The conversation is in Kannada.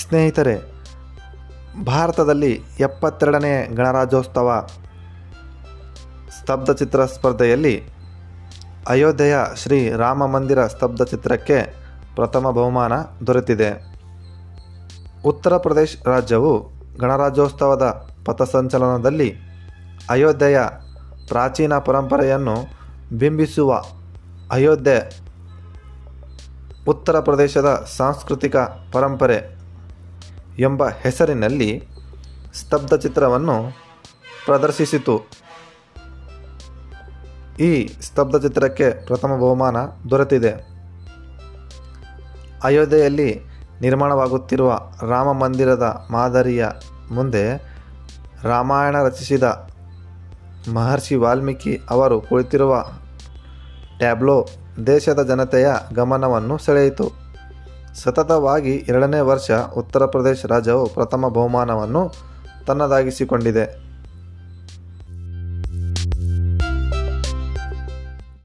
ಸ್ನೇಹಿತರೆ, ಭಾರತದಲ್ಲಿ ಎಪ್ಪತ್ತೆರಡನೇ ಗಣರಾಜ್ಯೋತ್ಸವ ಸ್ತಬ್ಧಚಿತ್ರ ಸ್ಪರ್ಧೆಯಲ್ಲಿ ಅಯೋಧ್ಯೆಯ ಶ್ರೀ ರಾಮ ಮಂದಿರ ಸ್ತಬ್ಧಚಿತ್ರಕ್ಕೆ ಪ್ರಥಮ ಬಹುಮಾನ ದೊರೆತಿದೆ. ಉತ್ತರ ಪ್ರದೇಶ ರಾಜ್ಯವು ಗಣರಾಜ್ಯೋತ್ಸವದ ಪಥಸಂಚಲನದಲ್ಲಿ ಅಯೋಧ್ಯೆಯ ಪ್ರಾಚೀನ ಪರಂಪರೆಯನ್ನು ಬಿಂಬಿಸುವ ಅಯೋಧ್ಯೆ ಉತ್ತರ ಪ್ರದೇಶದ ಸಾಂಸ್ಕೃತಿಕ ಪರಂಪರೆ ಎಂಬ ಹೆಸರಿನಲ್ಲಿ ಸ್ತಬ್ಧ ಚಿತ್ರವನ್ನು ಪ್ರದರ್ಶಿಸಿತು. ಈ ಸ್ತಬ್ಧ ಚಿತ್ರಕ್ಕೆ ಪ್ರಥಮ ಬಹುಮಾನ ದೊರೆತಿದೆ. ಅಯೋಧ್ಯೆಯಲ್ಲಿ ನಿರ್ಮಾಣವಾಗುತ್ತಿರುವ ರಾಮ ಮಂದಿರದ ಮಾದರಿಯ ಮುಂದೆ ರಾಮಾಯಣ ರಚಿಸಿದ ಮಹರ್ಷಿ ವಾಲ್ಮೀಕಿ ಅವರು ಕುಳಿತಿರುವ ಟ್ಯಾಬ್ಲೋ ದೇಶದ ಜನತೆಯ ಗಮನವನ್ನು ಸೆಳೆಯಿತು. ಸತತವಾಗಿ ಎರಡನೇ ವರ್ಷ ಉತ್ತರ ಪ್ರದೇಶ ರಾಜ್ಯವು ಪ್ರಥಮ ಬಹುಮಾನವನ್ನು ತನ್ನದಾಗಿಸಿಕೊಂಡಿದೆ.